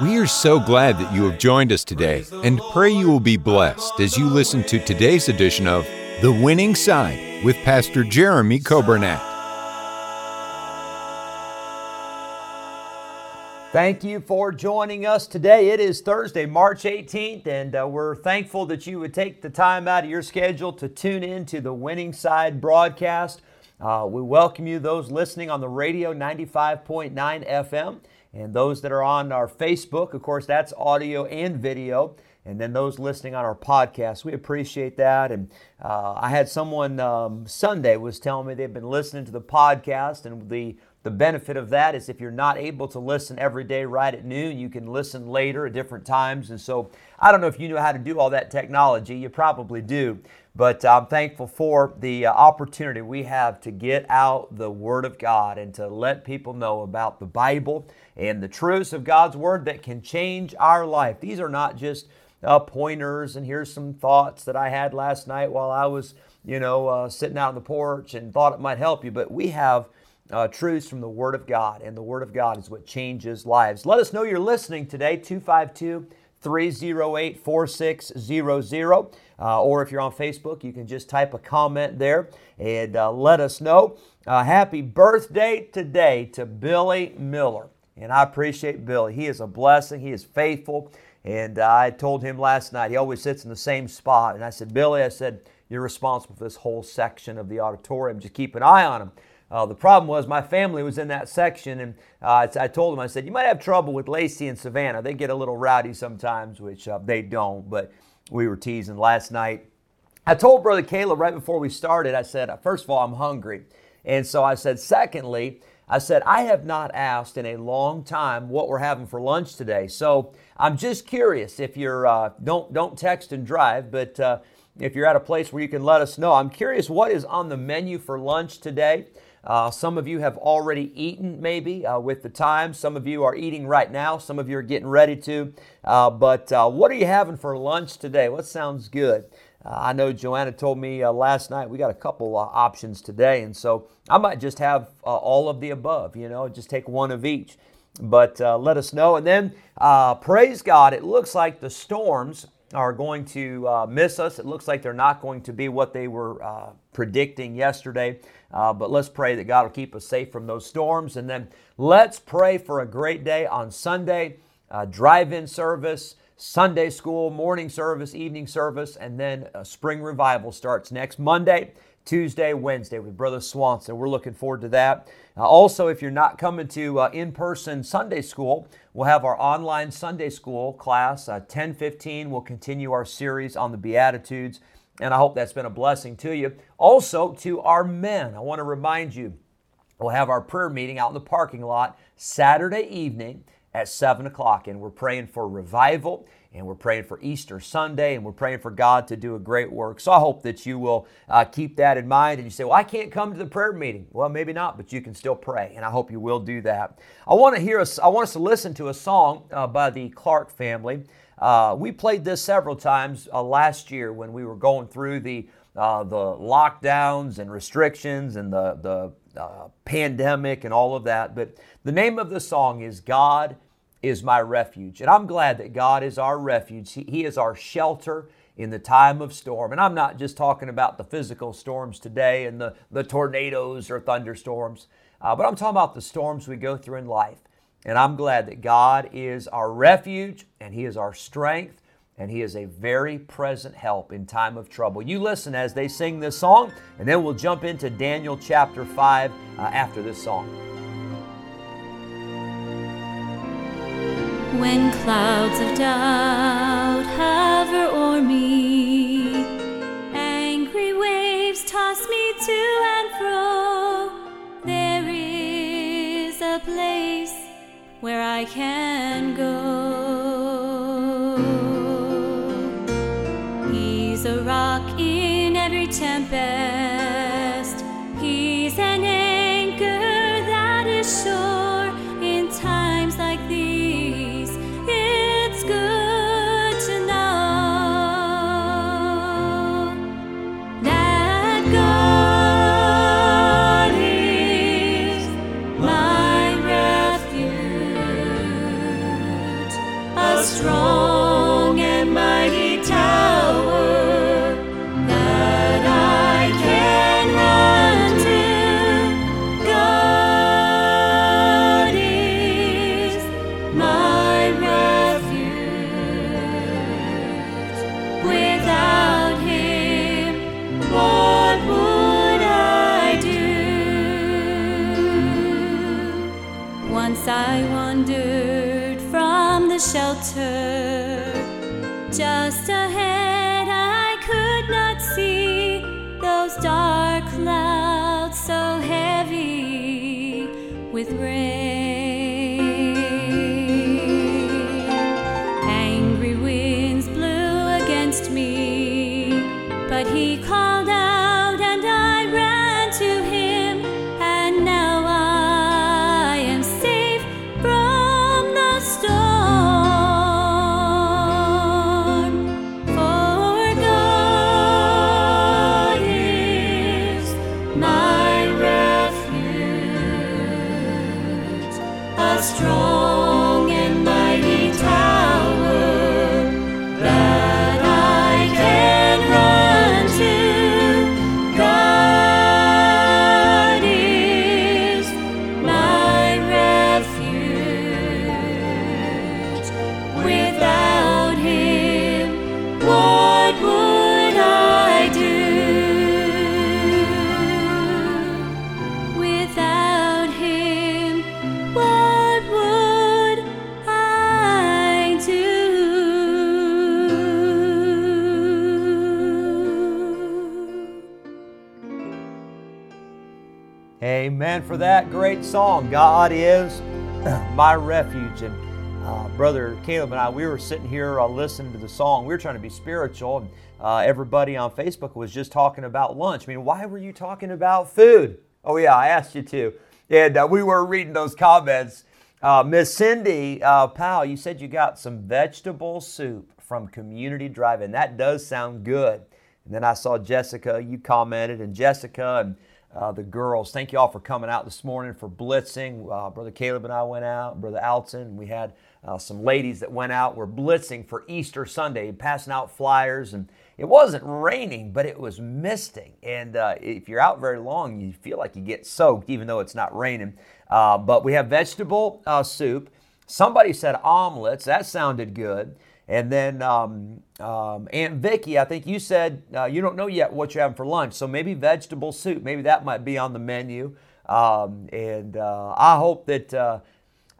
We are so glad that you have joined us today and pray you will be blessed as you listen to today's edition of The Winning Side with Pastor Jeremy Coburnett. Thank you for joining us today. It is Thursday, March 18th, and uh, we're thankful that you would take the time out of your schedule to tune in to the Winning Side broadcast. Uh, we welcome you, those listening on the radio 95.9 FM, and those that are on our Facebook. Of course, that's audio and video. And then those listening on our podcast, we appreciate that. And uh, I had someone um, Sunday was telling me they've been listening to the podcast, and the the benefit of that is if you're not able to listen every day right at noon, you can listen later at different times. And so I don't know if you know how to do all that technology. You probably do. But I'm thankful for the uh, opportunity we have to get out the Word of God and to let people know about the Bible and the truths of God's Word that can change our life. These are not just uh, pointers, and here's some thoughts that I had last night while I was, you know, uh, sitting out on the porch and thought it might help you. But we have uh, truths from the Word of God, and the Word of God is what changes lives. Let us know you're listening today, 252 308 4600. Uh, or if you're on Facebook, you can just type a comment there and uh, let us know. Uh, happy birthday today to Billy Miller. And I appreciate Billy. He is a blessing, he is faithful. And uh, I told him last night, he always sits in the same spot. And I said, Billy, I said, you're responsible for this whole section of the auditorium. Just keep an eye on him. Uh, the problem was my family was in that section, and uh, I told them, I said, you might have trouble with Lacey and Savannah. They get a little rowdy sometimes, which uh, they don't, but we were teasing last night. I told Brother Caleb right before we started, I said, first of all, I'm hungry. And so I said, secondly, I said, I have not asked in a long time what we're having for lunch today. So I'm just curious if you're, uh, don't, don't text and drive, but uh, if you're at a place where you can let us know. I'm curious what is on the menu for lunch today. Uh, some of you have already eaten, maybe, uh, with the time. Some of you are eating right now. Some of you are getting ready to. Uh, but uh, what are you having for lunch today? What sounds good? Uh, I know Joanna told me uh, last night we got a couple options today, and so I might just have all of the above, you know, just take one of each. But let us know. And then, praise God, it looks like the storms are going to uh, miss us. It looks like they're not going to be what they were uh, predicting yesterday. Uh, but let's pray that God will keep us safe from those storms. And then let's pray for a great day on Sunday, uh, drive in service, Sunday school, morning service, evening service, and then a spring revival starts next Monday. Tuesday, Wednesday with Brother Swanson. We're looking forward to that. Uh, also, if you're not coming to uh, in-person Sunday school, we'll have our online Sunday school class. Uh, 10:15. We'll continue our series on the Beatitudes, and I hope that's been a blessing to you. Also, to our men, I want to remind you, we'll have our prayer meeting out in the parking lot Saturday evening at 7 o'clock, and we're praying for revival and we're praying for Easter Sunday, and we're praying for God to do a great work. So I hope that you will uh, keep that in mind. And you say, Well, I can't come to the prayer meeting. Well, maybe not, but you can still pray, and I hope you will do that. I want to hear us, I want us to listen to a song uh, by the Clark family. Uh, we played this several times uh, last year when we were going through the uh, the lockdowns and restrictions and the the uh, pandemic and all of that. But the name of the song is God is my refuge. And I'm glad that God is our refuge. He, he, is our shelter in the time of storm. And I'm not just talking about the physical storms today and the, the tornadoes or thunderstorms, uh, but I'm talking about the storms we go through in life. And I'm glad that God is our refuge and He is our strength and He is a very present help in time of trouble. You listen as they sing this song, and then we'll jump into Daniel chapter 5 uh, after this song. When clouds of doubt hover o'er me, angry waves toss me to and fro, there is a place where I can go. Amen for that great song. God is my refuge. And uh, Brother Caleb and I, we were sitting here uh, listening to the song. We were trying to be spiritual. And, uh, everybody on Facebook was just talking about lunch. I mean, why were you talking about food? Oh, yeah, I asked you to. And uh, we were reading those comments. Uh, Miss Cindy uh, Powell, you said you got some vegetable soup from Community Drive, and that does sound good. And then I saw Jessica, you commented, and Jessica and uh, the girls. Thank you all for coming out this morning for blitzing. Uh, Brother Caleb and I went out, Brother Alton. We had uh, some ladies that went out. We're blitzing for Easter Sunday, passing out flyers. And it wasn't raining, but it was misting. And uh, if you're out very long, you feel like you get soaked, even though it's not raining. Uh, but we have vegetable uh, soup. Somebody said omelets. That sounded good. And then um, um, Aunt Vicky, I think you said uh, you don't know yet what you're having for lunch, so maybe vegetable soup. Maybe that might be on the menu. Um, and uh, I hope that uh,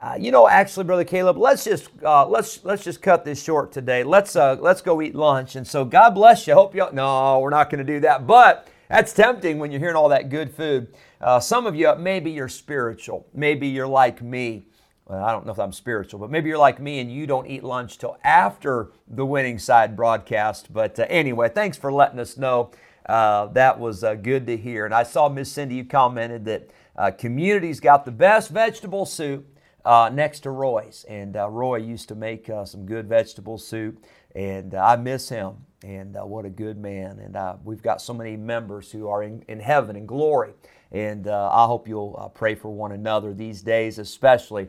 uh, you know, actually, brother Caleb, let's just uh, let's let's just cut this short today. Let's uh, let's go eat lunch. And so, God bless you. Hope you. No, we're not going to do that. But that's tempting when you're hearing all that good food. Some of you, maybe you're spiritual. Maybe you're like me. Well, I don't know if I'm spiritual, but maybe you're like me and you don't eat lunch till after the winning side broadcast. But uh, anyway, thanks for letting us know. Uh, that was uh, good to hear. And I saw Miss Cindy, you commented that uh, Community's got the best vegetable soup uh, next to Roy's. And uh, Roy used to make some good vegetable soup, and I miss him. And what a good man. And we've got so many members who are in, in heaven and glory. And I hope you'll pray for one another these days, especially.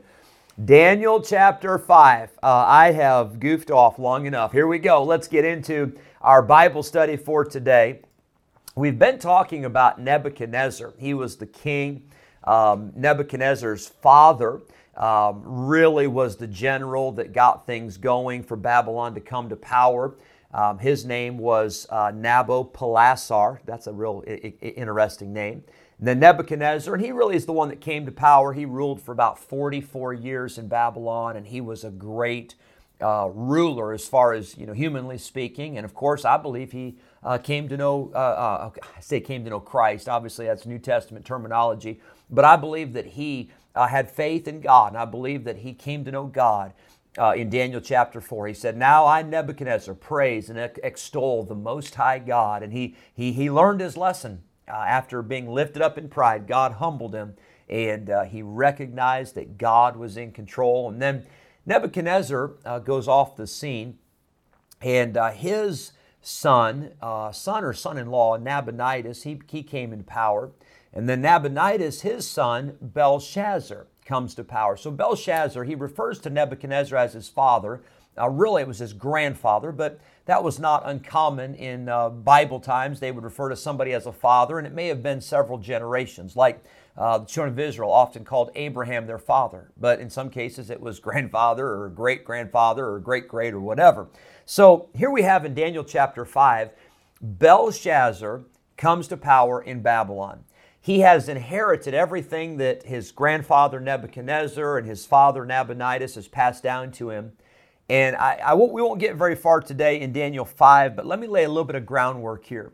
Daniel chapter 5. Uh, I have goofed off long enough. Here we go. Let's get into our Bible study for today. We've been talking about Nebuchadnezzar. He was the king. Um, Nebuchadnezzar's father um, really was the general that got things going for Babylon to come to power. Um, his name was uh, Nabopolassar. That's a real I- I- interesting name. And then Nebuchadnezzar, and he really is the one that came to power. He ruled for about 44 years in Babylon, and he was a great uh, ruler as far as you know, humanly speaking. And of course, I believe he uh, came to know. Uh, uh, I say came to know Christ. Obviously, that's New Testament terminology. But I believe that he uh, had faith in God, and I believe that he came to know God uh, in Daniel chapter 4. He said, Now I, Nebuchadnezzar, praise and extol the Most High God. And he, he, he learned his lesson uh, after being lifted up in pride. God humbled him and uh, he recognized that God was in control. And then Nebuchadnezzar uh, goes off the scene, and uh, his son, uh, son or son in law, Nabonidus, he, he came in power. And then Nabonidus, his son, Belshazzar, comes to power. So Belshazzar, he refers to Nebuchadnezzar as his father. Uh, really, it was his grandfather, but that was not uncommon in uh, Bible times. They would refer to somebody as a father, and it may have been several generations. Like uh, the children of Israel often called Abraham their father, but in some cases it was grandfather or great grandfather or great great or whatever. So here we have in Daniel chapter 5, Belshazzar comes to power in Babylon. He has inherited everything that his grandfather Nebuchadnezzar and his father Nabonidus has passed down to him. And I, I won't, we won't get very far today in Daniel 5, but let me lay a little bit of groundwork here.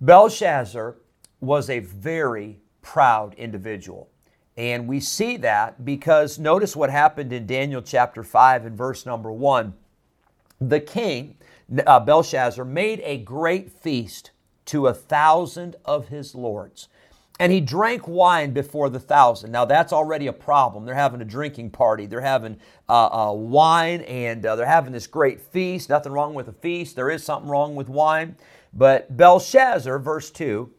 Belshazzar was a very proud individual. And we see that because notice what happened in Daniel chapter 5 and verse number 1. The king, uh, Belshazzar, made a great feast to a thousand of his lords. And he drank wine before the thousand. Now, that's already a problem. They're having a drinking party. They're having uh, uh, wine and uh, they're having this great feast. Nothing wrong with a feast. There is something wrong with wine. But Belshazzar, verse 2,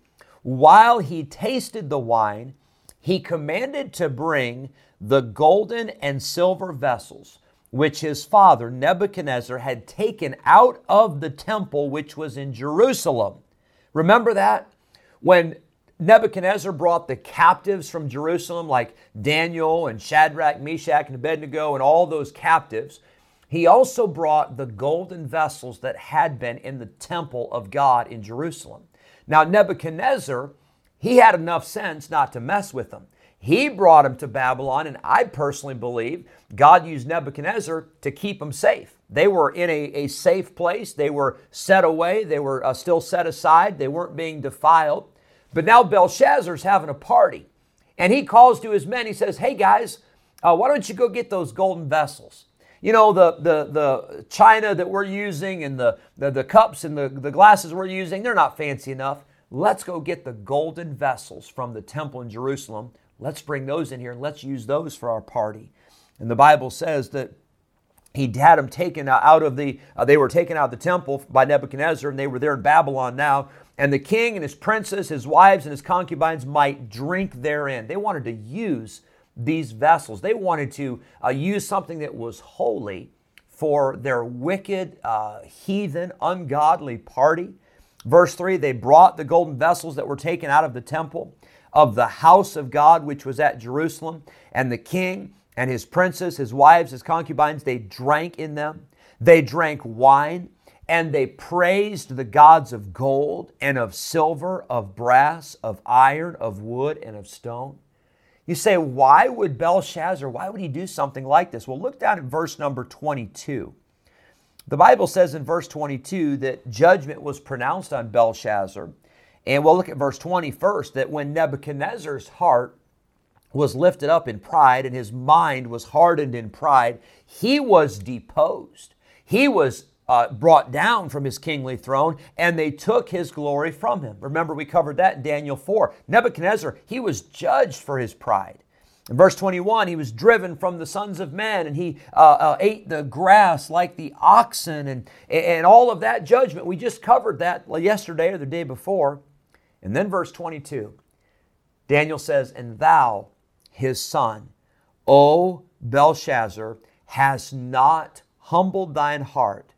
while he tasted the wine, he commanded to bring the golden and silver vessels which his father Nebuchadnezzar had taken out of the temple which was in Jerusalem. Remember that? When Nebuchadnezzar brought the captives from Jerusalem, like Daniel and Shadrach, Meshach, and Abednego, and all those captives, he also brought the golden vessels that had been in the temple of God in Jerusalem. Now, Nebuchadnezzar, he had enough sense not to mess with them. He brought them to Babylon, and I personally believe God used Nebuchadnezzar to keep them safe. They were in a, a safe place, they were set away, they were uh, still set aside, they weren't being defiled. But now Belshazzar's having a party, and he calls to his men, he says, Hey guys, uh, why don't you go get those golden vessels? You know, the, the, the china that we're using and the, the, the cups and the, the glasses we're using, they're not fancy enough. Let's go get the golden vessels from the temple in Jerusalem. Let's bring those in here and let's use those for our party. And the Bible says that he had them taken out of the, uh, they were taken out of the temple by Nebuchadnezzar and they were there in Babylon now. And the king and his princes, his wives, and his concubines might drink therein. They wanted to use these vessels. They wanted to uh, use something that was holy for their wicked, uh, heathen, ungodly party. Verse 3 they brought the golden vessels that were taken out of the temple of the house of God, which was at Jerusalem, and the king and his princes, his wives, his concubines, they drank in them. They drank wine and they praised the gods of gold and of silver, of brass, of iron, of wood, and of stone. You say, why would Belshazzar, why would he do something like this? Well, look down at verse number 22. The Bible says in verse 22 that judgment was pronounced on Belshazzar. And we'll look at verse 20 first that when Nebuchadnezzar's heart was lifted up in pride and his mind was hardened in pride, he was deposed. He was uh, brought down from his kingly throne and they took his glory from him. Remember, we covered that in Daniel 4. Nebuchadnezzar, he was judged for his pride. In verse 21, he was driven from the sons of men and he uh, uh, ate the grass like the oxen and, and all of that judgment. We just covered that yesterday or the day before. And then verse 22, Daniel says, And thou, his son, O Belshazzar, has not humbled thine heart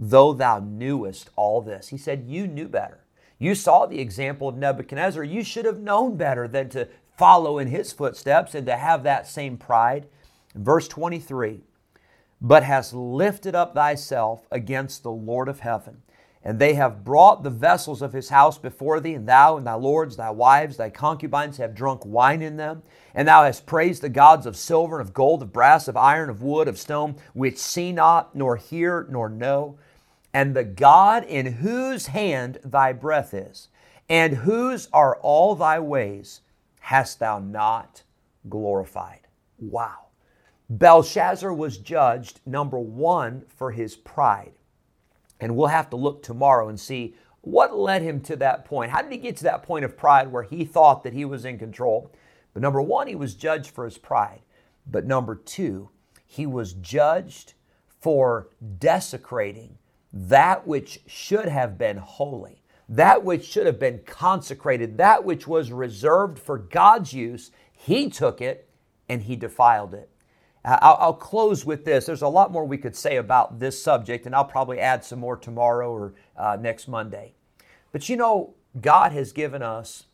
though thou knewest all this. He said, You knew better. You saw the example of Nebuchadnezzar. You should have known better than to follow in his footsteps and to have that same pride. Verse 23 But hast lifted up thyself against the Lord of heaven and they have brought the vessels of his house before thee, and thou and thy lords, thy wives, thy concubines have drunk wine in them. And thou hast praised the gods of silver, and of gold, of brass, of iron, of wood, of stone, which see not, nor hear, nor know. And the God in whose hand thy breath is, and whose are all thy ways, hast thou not glorified. Wow. Belshazzar was judged, number one, for his pride. And we'll have to look tomorrow and see what led him to that point. How did he get to that point of pride where he thought that he was in control? But number one, he was judged for his pride. But number two, he was judged for desecrating that which should have been holy, that which should have been consecrated, that which was reserved for God's use. He took it and he defiled it. I'll, I'll, close with this. There's a lot more we could say about this subject, and I'll probably add some more tomorrow or uh, next Monday. But you know, God has given us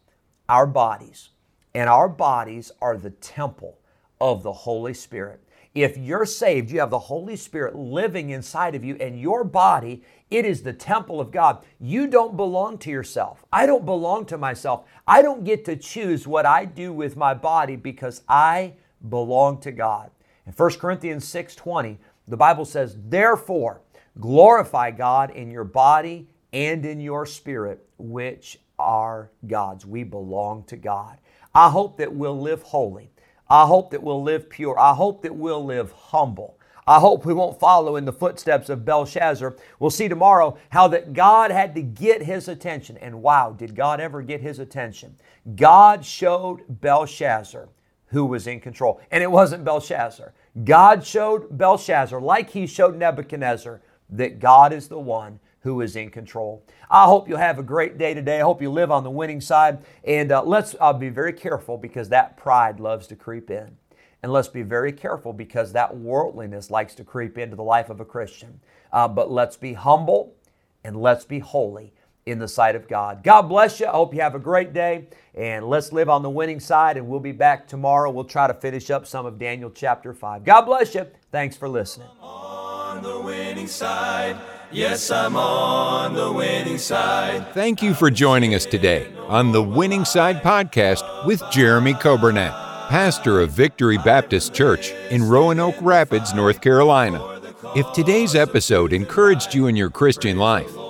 our bodies, and our bodies are the temple of the Holy Spirit. If you're saved, you have the Holy Spirit living inside of you, and your body, it is the temple of God. You don't belong to yourself. I don't belong to myself. I don't get to choose what I do with my body because I belong to God. In 1 Corinthians 6:20, the Bible says, "Therefore, glorify God in your body and in your spirit, which are God's." We belong to God. I hope that we'll live holy. I hope that we'll live pure. I hope that we'll live humble. I hope we won't follow in the footsteps of Belshazzar. We'll see tomorrow how that God had to get his attention. And wow, did God ever get his attention? God showed Belshazzar who was in control. And it wasn't Belshazzar. God showed Belshazzar, like he showed Nebuchadnezzar, that God is the one who is in control. I hope you'll have a great day today. I hope you live on the winning side. And uh, let's uh, be very careful because that pride loves to creep in. And let's be very careful because that worldliness likes to creep into the life of a Christian. Uh, but let's be humble and let's be holy in the sight of God. God bless you. I hope you have a great day. And let's live on the winning side. And we'll be back tomorrow. We'll try to finish up some of Daniel chapter 5. God bless you. Thanks for listening. On the winning side. Yes, I'm on the winning side. Thank you for joining us today on the Winning Side podcast with Jeremy Coburnett, pastor of Victory Baptist Church in Roanoke Rapids, North Carolina. If today's episode encouraged you in your Christian life,